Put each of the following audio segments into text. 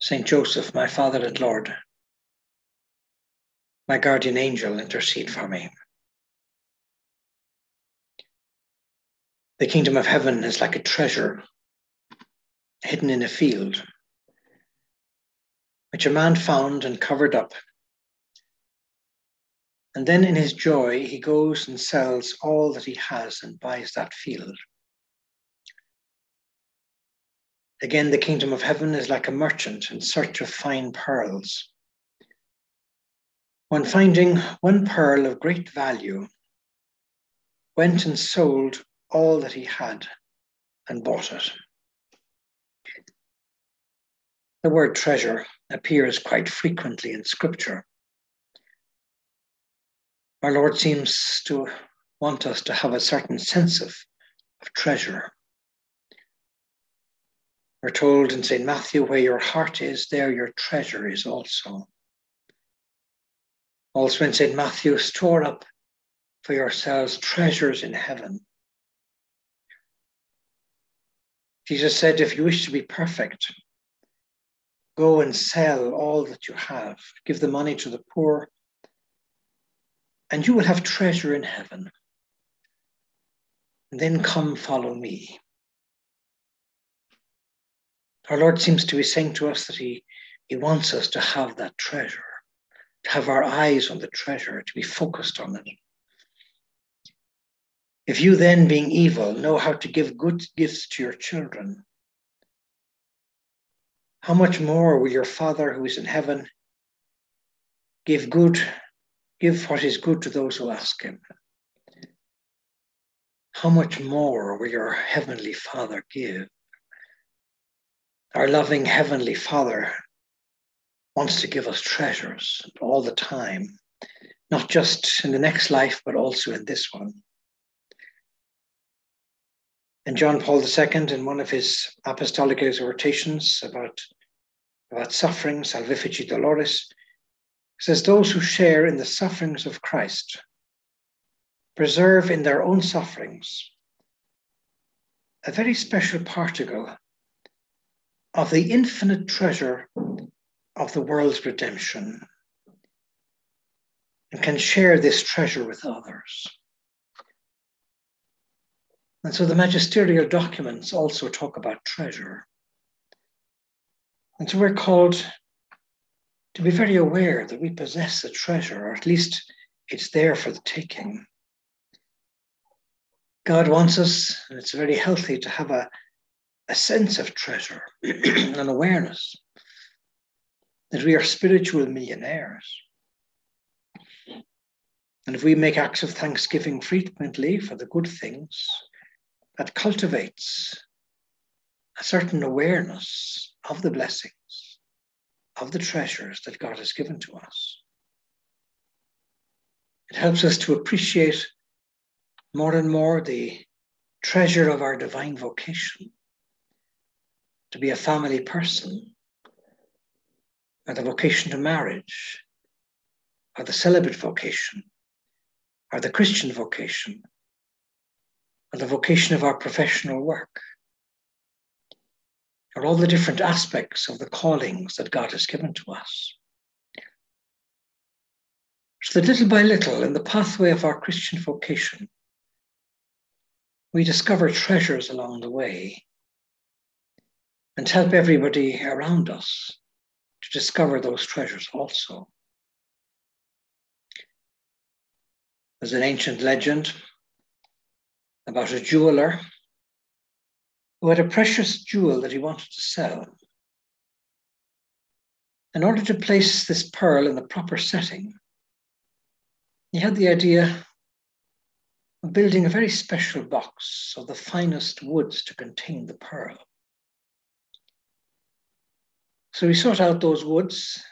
Saint Joseph, my Father and Lord, my guardian angel, intercede for me. The kingdom of heaven is like a treasure hidden in a field, which a man found and covered up. And then in his joy, he goes and sells all that he has and buys that field. Again, the kingdom of heaven is like a merchant in search of fine pearls. When finding one pearl of great value, went and sold all that he had and bought it. The word treasure appears quite frequently in Scripture. Our Lord seems to want us to have a certain sense of, of treasure. We're told in St. Matthew, where your heart is, there your treasure is also. Also in St. Matthew, store up for yourselves treasures in heaven. Jesus said, if you wish to be perfect, go and sell all that you have, give the money to the poor, and you will have treasure in heaven. And then come follow me. Our Lord seems to be saying to us that He, he wants us to have that treasure, to have our eyes on the treasure, to be focused on it. If you then, being evil, know how to give good gifts to your children, how much more will your Father who is in heaven give good, give what is good to those who ask him? How much more will your heavenly Father give our loving Heavenly Father wants to give us treasures all the time, not just in the next life, but also in this one. And John Paul II, in one of his apostolic exhortations about, about suffering, Salvifici Doloris, says, Those who share in the sufferings of Christ preserve in their own sufferings a very special particle of the infinite treasure of the world's redemption and can share this treasure with others. And so the magisterial documents also talk about treasure. And so we're called to be very aware that we possess a treasure, or at least it's there for the taking. God wants us, and it's very healthy to have a, a sense of treasure, and an awareness that we are spiritual millionaires. And if we make acts of thanksgiving frequently for the good things, that cultivates a certain awareness of the blessings, of the treasures that God has given to us. It helps us to appreciate more and more the treasure of our divine vocation to be a family person, or the vocation to marriage, or the celibate vocation, or the Christian vocation, or the vocation of our professional work, or all the different aspects of the callings that God has given to us. So that little by little, in the pathway of our Christian vocation, we discover treasures along the way and help everybody around us to discover those treasures also. There's an ancient legend about a jeweler who had a precious jewel that he wanted to sell. In order to place this pearl in the proper setting, he had the idea of building a very special box of the finest woods to contain the pearl. So he sought out those woods,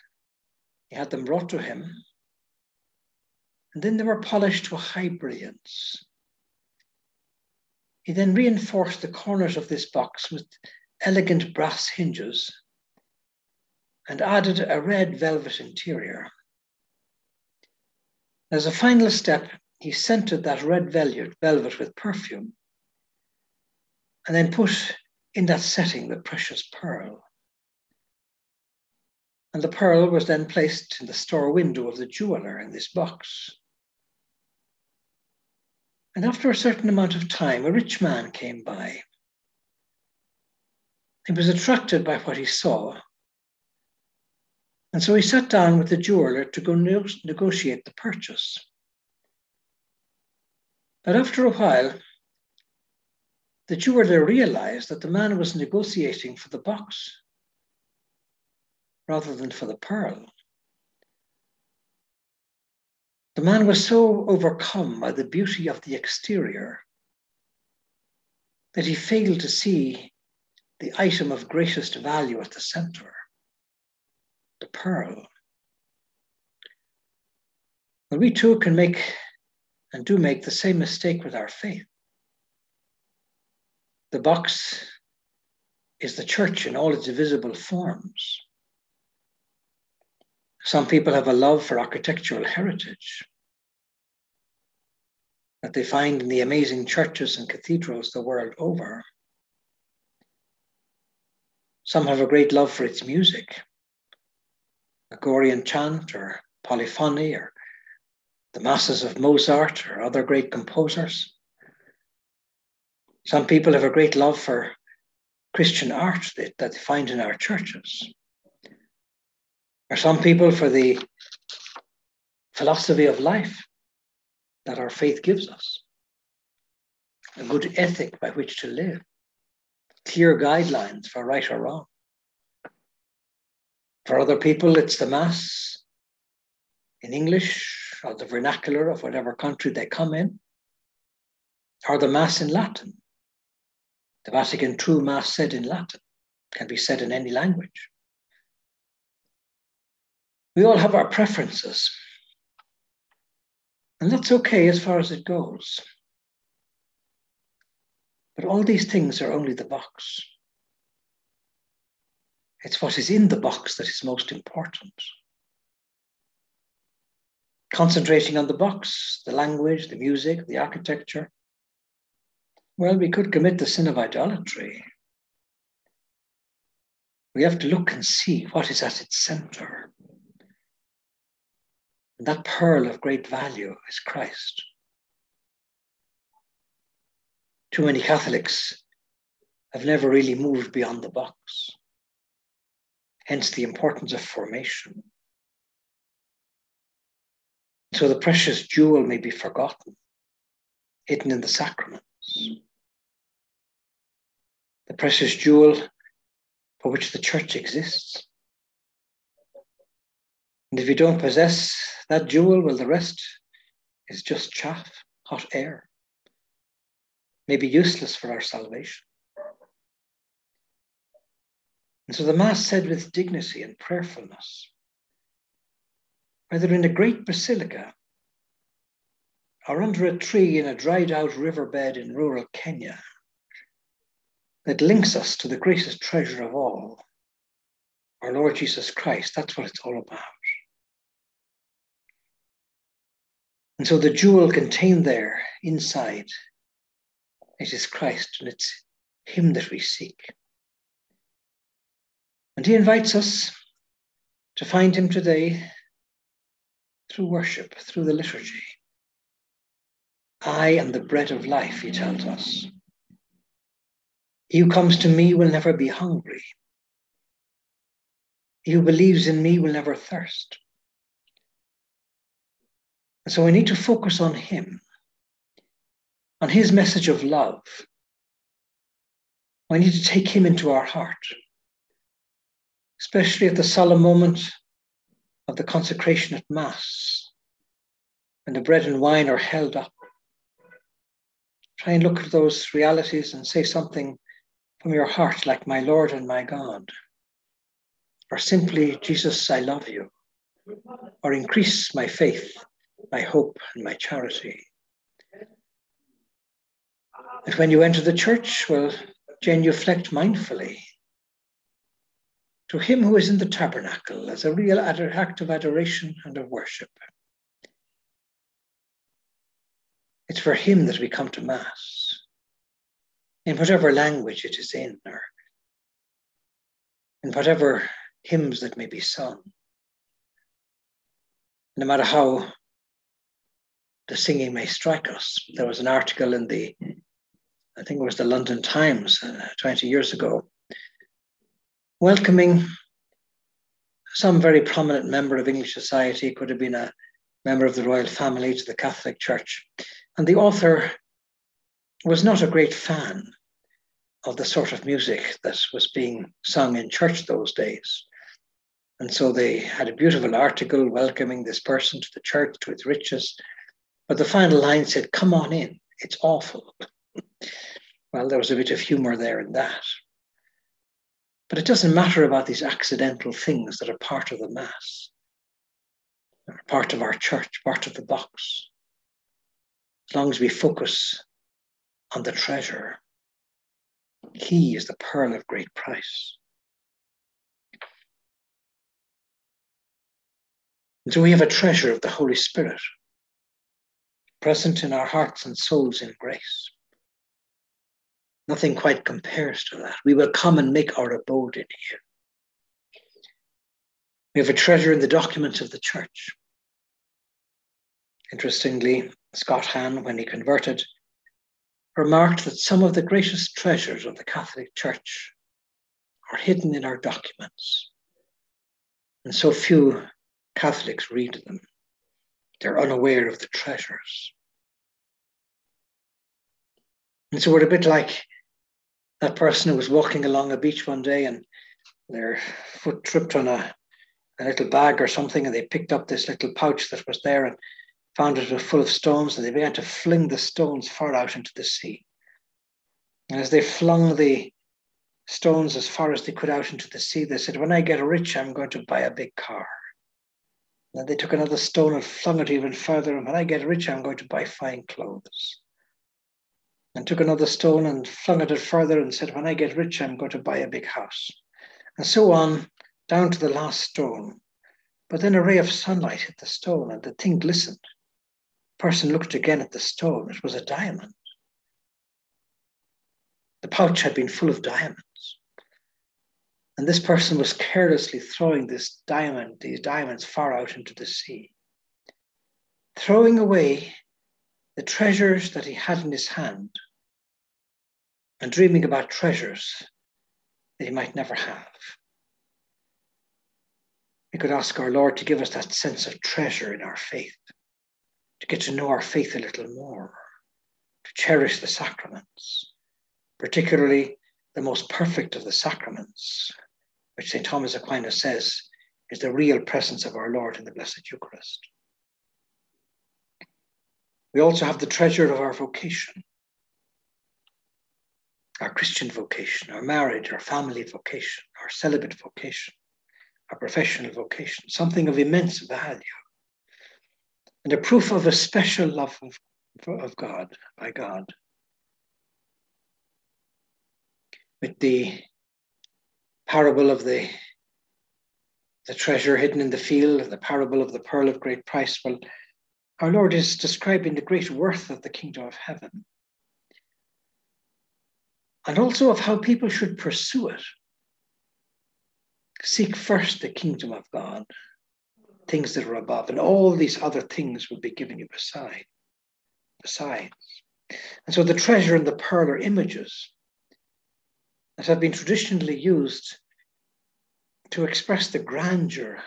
he had them brought to him, and then they were polished to a high brilliance. He then reinforced the corners of this box with elegant brass hinges and added a red velvet interior. As a final step, he scented that red velvet with perfume and then put in that setting the precious pearl. And the pearl was then placed in the store window of the jeweler in this box. And after a certain amount of time, a rich man came by. He was attracted by what he saw. And so he sat down with the jeweler to go negotiate the purchase. But after a while, the jeweler realized that the man was negotiating for the box rather than for the pearl. The man was so overcome by the beauty of the exterior that he failed to see the item of greatest value at the center, the pearl. Well, we too can make and do make the same mistake with our faith. The box is the church in all its visible forms. Some people have a love for architectural heritage that they find in the amazing churches and cathedrals the world over. Some have a great love for its music, a Gregorian chant or polyphony or the masses of Mozart or other great composers. Some people have a great love for Christian art that, that they find in our churches or some people for the philosophy of life that our faith gives us, a good ethic by which to live, clear guidelines for right or wrong. For other people, it's the Mass in English or the vernacular of whatever country they come in, or the Mass in Latin. The Vatican II Mass said in Latin can be said in any language. We all have our preferences. And that's okay as far as it goes. But all these things are only the box. It's what is in the box that is most important. Concentrating on the box, the language, the music, the architecture, well, we could commit the sin of idolatry. We have to look and see what is at its center. And that pearl of great value is Christ. Too many Catholics have never really moved beyond the box. Hence the importance of formation. So the precious jewel may be forgotten, hidden in the sacraments. The precious jewel for which the church exists. And if you don't possess that jewel, well, the rest is just chaff, hot air, maybe useless for our salvation. And so the Mass said with dignity and prayerfulness, whether in a great basilica or under a tree in a dried out riverbed in rural Kenya, that links us to the greatest treasure of all, our Lord Jesus Christ. That's what it's all about. And so the jewel contained there inside, it is Christ and it's Him that we seek. And He invites us to find Him today through worship, through the liturgy. I am the bread of life, He tells us. He who comes to me will never be hungry. He who believes in me will never thirst. And so we need to focus on Him, on His message of love. We need to take Him into our heart, especially at the solemn moment of the consecration at Mass, when the bread and wine are held up. Try and look at those realities and say something from your heart, like my Lord and my God. or simply, Jesus, I love you, or increase my faith, my hope, and my charity. And when you enter the church, well, genuflect mindfully to him who is in the tabernacle as a real act of adoration and of worship. It's for him that we come to Mass, in whatever language it is in, or in whatever hymns that may be sung. No matter how the singing may strike us. There was an article in the, I think it was the London Times uh, 20 years ago, welcoming some very prominent member of English society, could have been a member of the royal family to the Catholic Church. And the author was not a great fan of the sort of music that was being sung in church those days. And so they had a beautiful article welcoming this person to the church, to its riches. But the final line said, Come on in, it's awful. well, there was a bit of humor there in that. But it doesn't matter about these accidental things that are part of the Mass, are part of our church, part of the box. As long as we focus on the treasure, He is the pearl of great price. And so we have a treasure of the Holy Spirit present in our hearts and souls in grace. Nothing quite compares to that. We will come and make our abode in here. We have a treasure in the documents of the church. Interestingly, Scott Hahn, when he converted, remarked that some of the greatest treasures of the Catholic Church are hidden in our documents. And so few Catholics read them. They're unaware of the treasures. And so we're a bit like that person who was walking along a beach one day and their foot tripped on a, a little bag or something, and they picked up this little pouch that was there and found it was full of stones, and they began to fling the stones far out into the sea. And as they flung the stones as far as they could out into the sea, they said, When I get rich, I'm going to buy a big car. Then they took another stone and flung it even further. And when I get rich, I'm going to buy fine clothes. And took another stone and flung it further and said, When I get rich, I'm going to buy a big house. And so on, down to the last stone. But then a ray of sunlight hit the stone and the thing glistened. The person looked again at the stone. It was a diamond. The pouch had been full of diamonds. And this person was carelessly throwing this diamond, these diamonds far out into the sea, throwing away the treasures that he had in his hand and dreaming about treasures that he might never have. We could ask our Lord to give us that sense of treasure in our faith, to get to know our faith a little more, to cherish the sacraments, particularly the most perfect of the sacraments, which St. Thomas Aquinas says is the real presence of our Lord in the Blessed Eucharist. We also have the treasure of our vocation, our Christian vocation, our marriage, our family vocation, our celibate vocation, our professional vocation, something of immense value, and a proof of a special love of, of God, by God. With the parable of the, the treasure hidden in the field, the parable of the pearl of great price. Well, our Lord is describing the great worth of the kingdom of heaven and also of how people should pursue it. Seek first the kingdom of God, things that are above, and all these other things will be given you beside. Besides. And so the treasure and the pearl are images that have been traditionally used to express the grandeur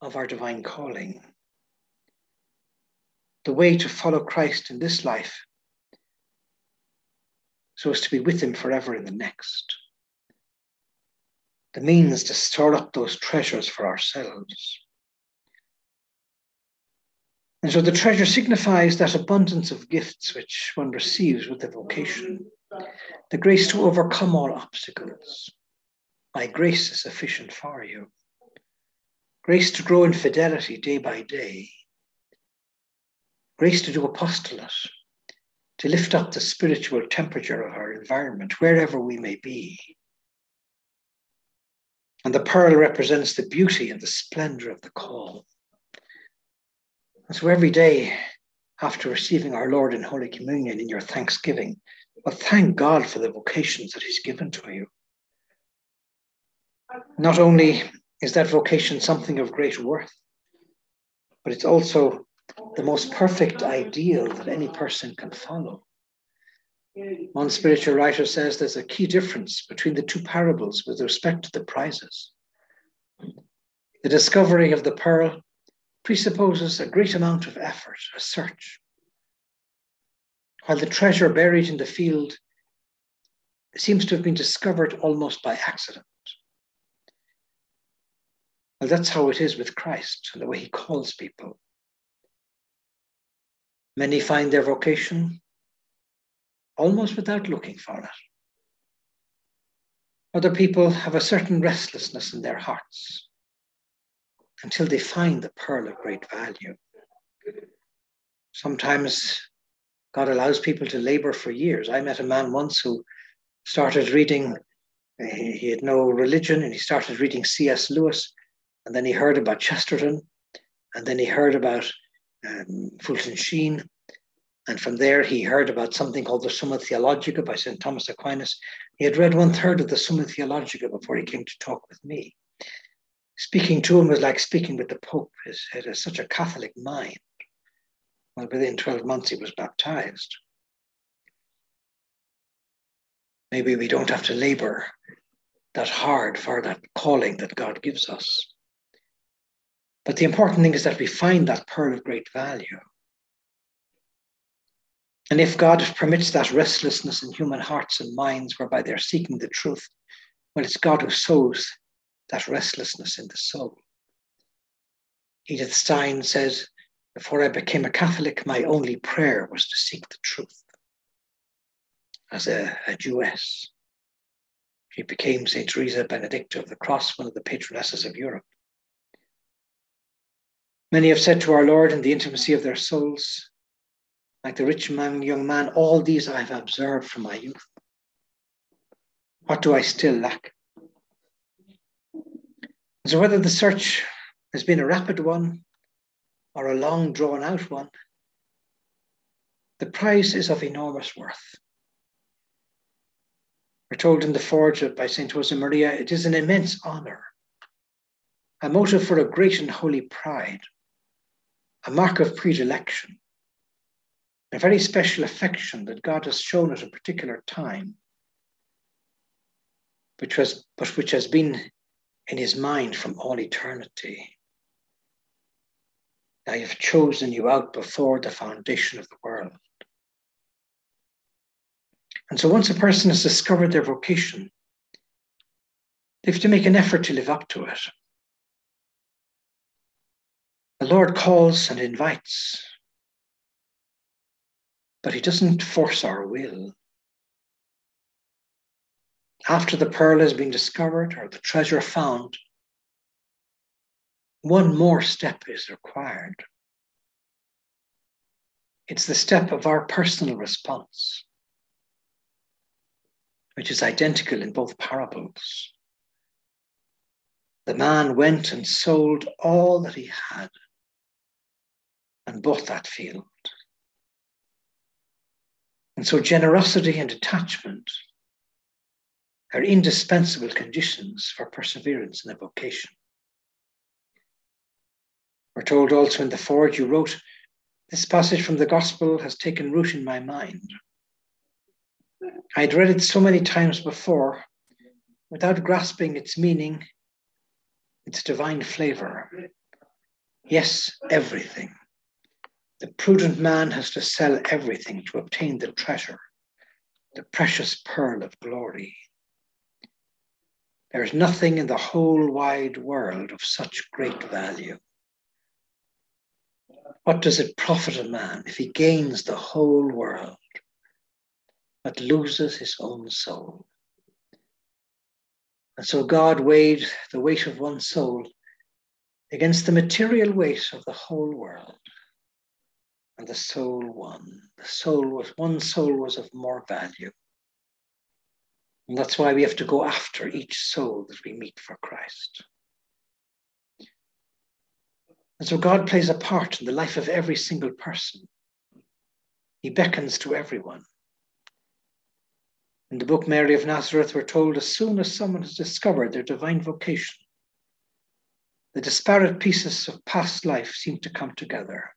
of our divine calling. The way to follow Christ in this life so as to be with him forever in the next. The means to store up those treasures for ourselves. And so the treasure signifies that abundance of gifts which one receives with the vocation the grace to overcome all obstacles, My grace is sufficient for you. Grace to grow in fidelity day by day. Grace to do apostolate, to lift up the spiritual temperature of our environment, wherever we may be. And the pearl represents the beauty and the splendor of the call. And so every day after receiving our Lord in Holy Communion in your thanksgiving, well, thank God for the vocations that He's given to you. Not only is that vocation something of great worth, but it's also the most perfect ideal that any person can follow. One spiritual writer says there's a key difference between the two parables with respect to the prizes. The discovery of the pearl presupposes a great amount of effort, a search. While the treasure buried in the field seems to have been discovered almost by accident. Well, that's how it is with Christ and the way he calls people. Many find their vocation almost without looking for it. Other people have a certain restlessness in their hearts until they find the pearl of great value. Sometimes God allows people to labor for years. I met a man once who started reading, eh, he had no religion, and he started reading C.S. Lewis, and then he heard about Chesterton, and then he heard about um, Fulton Sheen, and from there he heard about something called the Summa Theologica by St. Thomas Aquinas. He had read one third of the Summa Theologica before he came to talk with me speaking to him was like speaking with the Pope. He had such a Catholic mind. Well, within 12 months, he was baptized. Maybe we don't have to labor that hard for that calling that God gives us. But the important thing is that we find that pearl of great value. And if God permits that restlessness in human hearts and minds whereby they're seeking the truth, well, it's God who sows that restlessness in the soul. Edith Stein says, Before I became a Catholic, my only prayer was to seek the truth. As a, a Jewess, she became St. Teresa Benedicta of the Cross, one of the patronesses of Europe. Many have said to our Lord in the intimacy of their souls, like the rich man, young man, all these I have observed from my youth. What do I still lack? So, whether the search has been a rapid one or a long drawn out one, the prize is of enormous worth. We're told in the Forge by St. Josemaria, it is an immense honour, a motive for a great and holy pride, a mark of predilection, a very special affection that God has shown at a particular time, which was, but which has been in his mind from all eternity. I have chosen you out before the foundation of the world. And so once a person has discovered their vocation, they have to make an effort to live up to it. The Lord calls and invites, but He doesn't force our will after the pearl has been discovered or the treasure found, one more step is required. It's the step of our personal response, which is identical in both parables. The man went and sold all that he had and bought that field. And so generosity and attachment are indispensable conditions for perseverance in a vocation. We're told also in the forge you wrote, this passage from the gospel has taken root in my mind. I'd read it so many times before without grasping its meaning, its divine flavor. Yes, everything. The prudent man has to sell everything to obtain the treasure, the precious pearl of glory. There is nothing in the whole wide world of such great value. What does it profit a man if he gains the whole world but loses his own soul? And so God weighed the weight of one soul against the material weight of the whole world. And the soul won. The soul was one soul was of more value. And that's why we have to go after each soul that we meet for Christ. And so God plays a part in the life of every single person. He beckons to everyone. In the book Mary of Nazareth, we're told as soon as someone has discovered their divine vocation, the disparate pieces of past life seem to come together.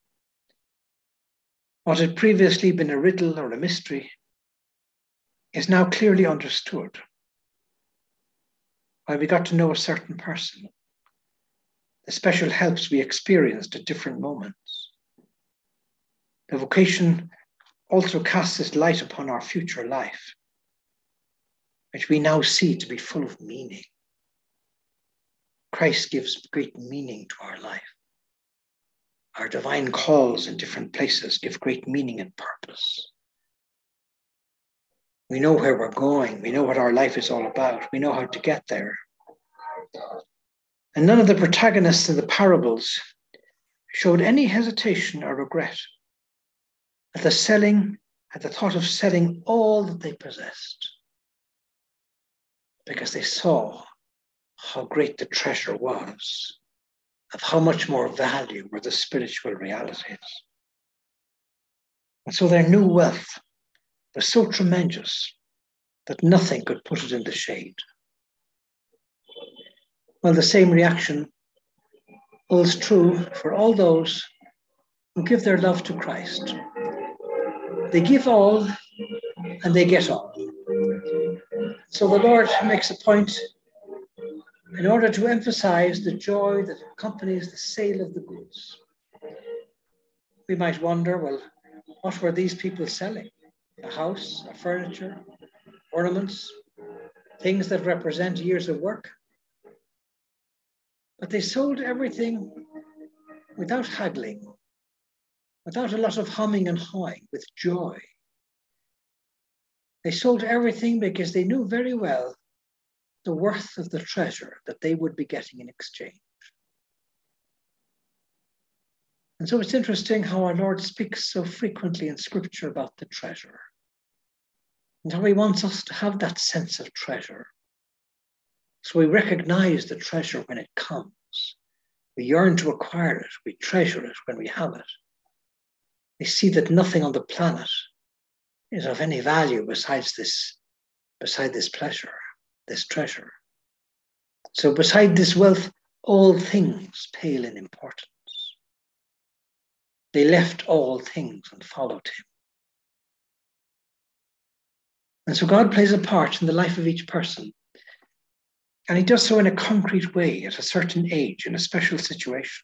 What had previously been a riddle or a mystery is now clearly understood. Why we got to know a certain person, the special helps we experienced at different moments. The vocation also casts its light upon our future life, which we now see to be full of meaning. Christ gives great meaning to our life. Our divine calls in different places give great meaning and purpose. We know where we're going. We know what our life is all about. We know how to get there. And none of the protagonists in the parables showed any hesitation or regret at the selling, at the thought of selling all that they possessed, because they saw how great the treasure was, of how much more value were the spiritual realities. And so their new wealth was so tremendous that nothing could put it in the shade. Well, the same reaction holds true for all those who give their love to Christ. They give all and they get all. So the Lord makes a point in order to emphasize the joy that accompanies the sale of the goods. We might wonder well, what were these people selling? A house, a furniture, ornaments, things that represent years of work? But they sold everything without haggling, without a lot of humming and hawing, with joy. They sold everything because they knew very well the worth of the treasure that they would be getting in exchange. And so it's interesting how our Lord speaks so frequently in Scripture about the treasure and how He wants us to have that sense of treasure. So we recognize the treasure when it comes. We yearn to acquire it. We treasure it when we have it. We see that nothing on the planet is of any value besides this, beside this pleasure this treasure. So, beside this wealth, all things pale in importance. They left all things and followed him. And so, God plays a part in the life of each person. And he does so in a concrete way at a certain age, in a special situation.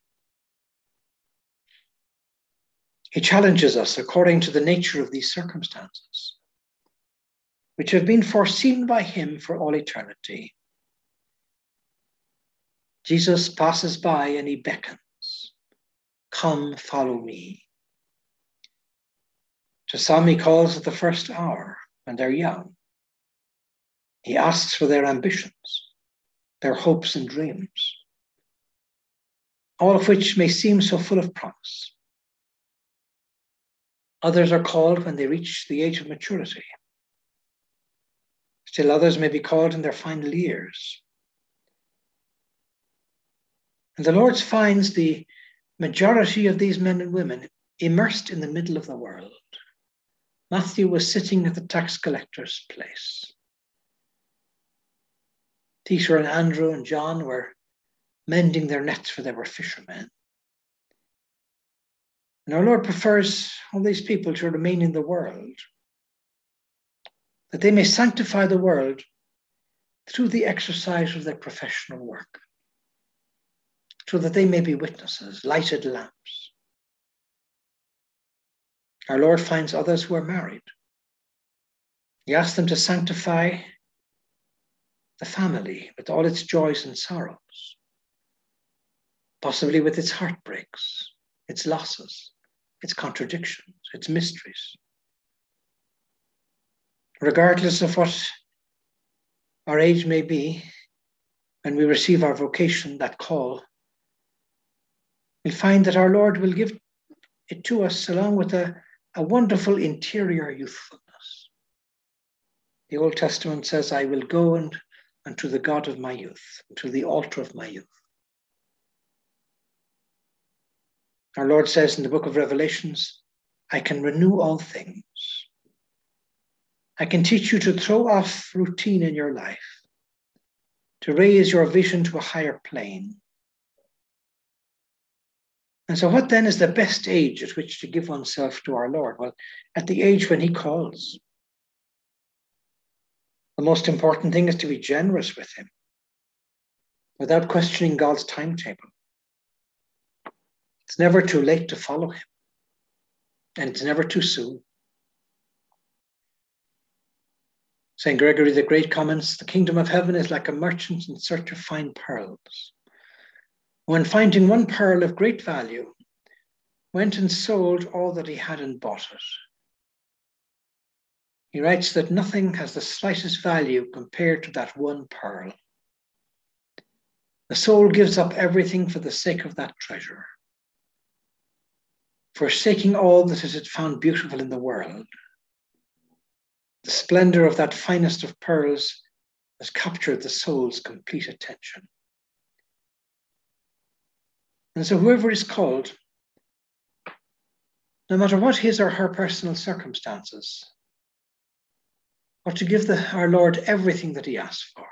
He challenges us according to the nature of these circumstances which have been foreseen by him for all eternity. Jesus passes by and he beckons, Come, follow me. To some, he calls at the first hour when they're young. He asks for their ambitions, their hopes and dreams, all of which may seem so full of promise. Others are called when they reach the age of maturity Still others may be called in their final years. And the Lord finds the majority of these men and women immersed in the middle of the world. Matthew was sitting at the tax collector's place. Peter and Andrew and John were mending their nets, for they were fishermen. And our Lord prefers all these people to remain in the world that they may sanctify the world through the exercise of their professional work, so that they may be witnesses, lighted lamps. Our Lord finds others who are married. He asks them to sanctify the family with all its joys and sorrows, possibly with its heartbreaks, its losses, its contradictions, its mysteries regardless of what our age may be, when we receive our vocation, that call, we'll find that our Lord will give it to us along with a, a wonderful interior youthfulness. The Old Testament says, I will go and unto the God of my youth, to the altar of my youth. Our Lord says in the book of Revelations, I can renew all things. I can teach you to throw off routine in your life, to raise your vision to a higher plane. And so, what then is the best age at which to give oneself to our Lord? Well, at the age when He calls. The most important thing is to be generous with Him without questioning God's timetable. It's never too late to follow Him, and it's never too soon. St. Gregory the Great comments the kingdom of heaven is like a merchant in search of fine pearls. When finding one pearl of great value, went and sold all that he had and bought it. He writes that nothing has the slightest value compared to that one pearl. The soul gives up everything for the sake of that treasure, forsaking all that it had found beautiful in the world. The splendor of that finest of pearls has captured the soul's complete attention. And so, whoever is called, no matter what his or her personal circumstances, or to give the, our Lord everything that he asks for.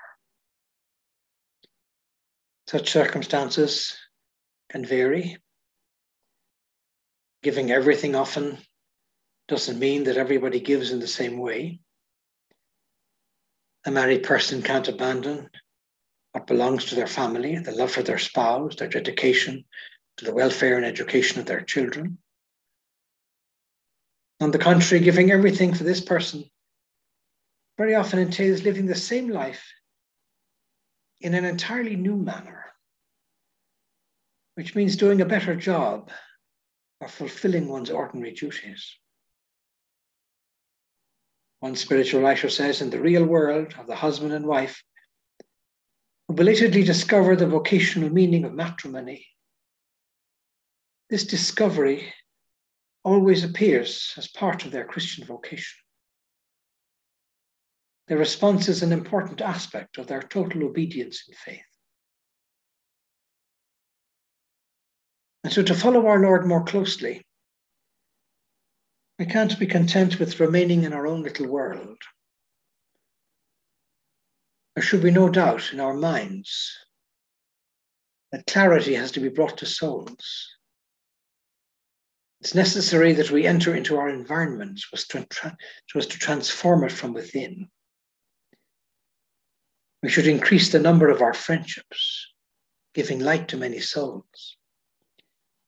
Such circumstances can vary. Giving everything often doesn't mean that everybody gives in the same way. A married person can't abandon what belongs to their family, the love for their spouse, their dedication to the welfare and education of their children. On the contrary, giving everything for this person very often entails living the same life in an entirely new manner, which means doing a better job of fulfilling one's ordinary duties. One spiritual writer says in the real world of the husband and wife, who belatedly discover the vocational meaning of matrimony, this discovery always appears as part of their Christian vocation. Their response is an important aspect of their total obedience in faith. And so, to follow our Lord more closely, we can't be content with remaining in our own little world. There should be no doubt in our minds that clarity has to be brought to souls. It's necessary that we enter into our environment so as to, so as to transform it from within. We should increase the number of our friendships, giving light to many souls.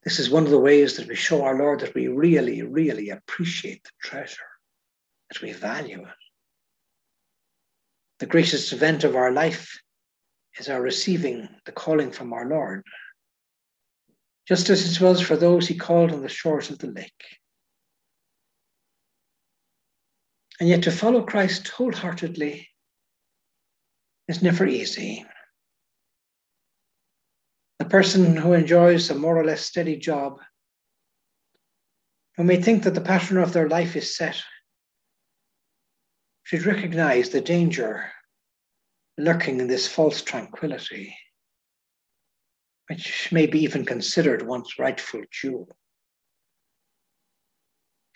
This is one of the ways that we show our Lord that we really, really appreciate the treasure, that we value it. The greatest event of our life is our receiving the calling from our Lord, just as it was for those he called on the shores of the lake. And yet, to follow Christ wholeheartedly is never easy. The person who enjoys a more or less steady job, who may think that the pattern of their life is set, should recognize the danger lurking in this false tranquility, which may be even considered one's rightful due.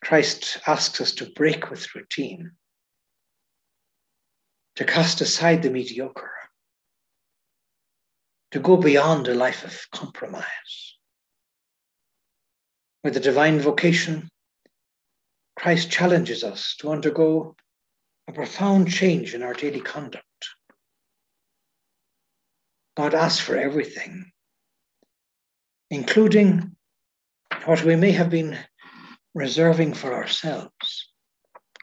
Christ asks us to break with routine to cast aside the mediocre, to go beyond a life of compromise. With the divine vocation, Christ challenges us to undergo a profound change in our daily conduct. God asks for everything, including what we may have been reserving for ourselves,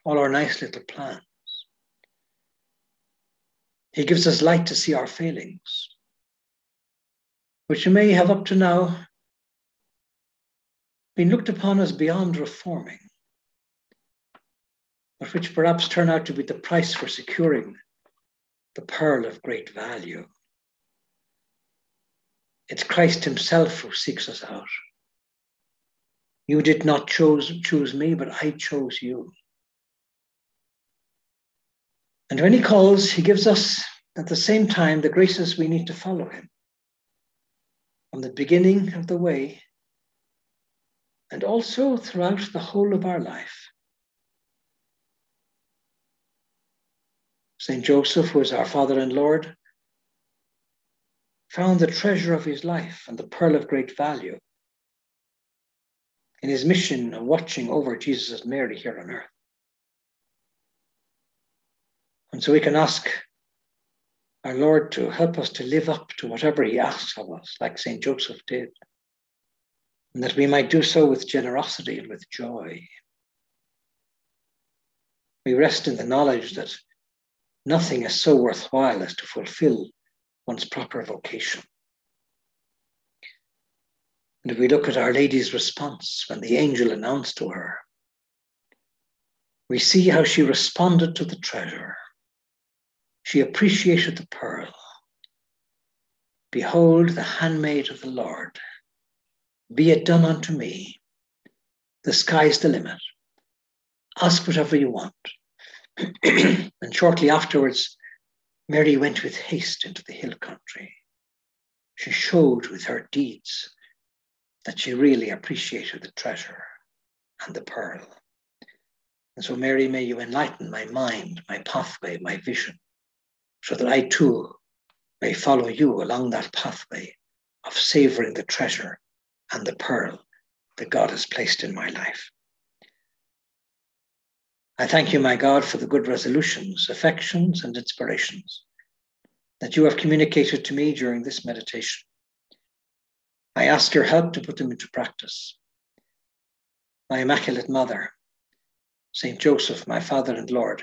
all our nice little plans. He gives us light to see our failings, which may have up to now been looked upon as beyond reforming, but which perhaps turn out to be the price for securing the pearl of great value. It's Christ Himself who seeks us out. You did not choose, choose me, but I chose you. And when He calls, He gives us at the same time the graces we need to follow Him. From the beginning of the way and also throughout the whole of our life. St. Joseph, who is our Father and Lord, found the treasure of his life and the pearl of great value in his mission of watching over Jesus and Mary here on earth. And so we can ask our Lord to help us to live up to whatever he asks of us, like St. Joseph did, and that we might do so with generosity and with joy. We rest in the knowledge that nothing is so worthwhile as to fulfill one's proper vocation. And if we look at Our Lady's response when the angel announced to her, we see how she responded to the treasure. She appreciated the pearl. Behold, the handmaid of the Lord. Be it done unto me. The sky's the limit. Ask whatever you want. and shortly afterwards, Mary went with haste into the hill country. She showed with her deeds that she really appreciated the treasure and the pearl. And so, Mary, may you enlighten my mind, my pathway, my vision, so that I too may follow you along that pathway of savoring the treasure and the pearl that God has placed in my life. I thank you, my God, for the good resolutions, affections, and inspirations that you have communicated to me during this meditation. I ask your help to put them into practice. My Immaculate Mother, Saint Joseph, my Father and Lord,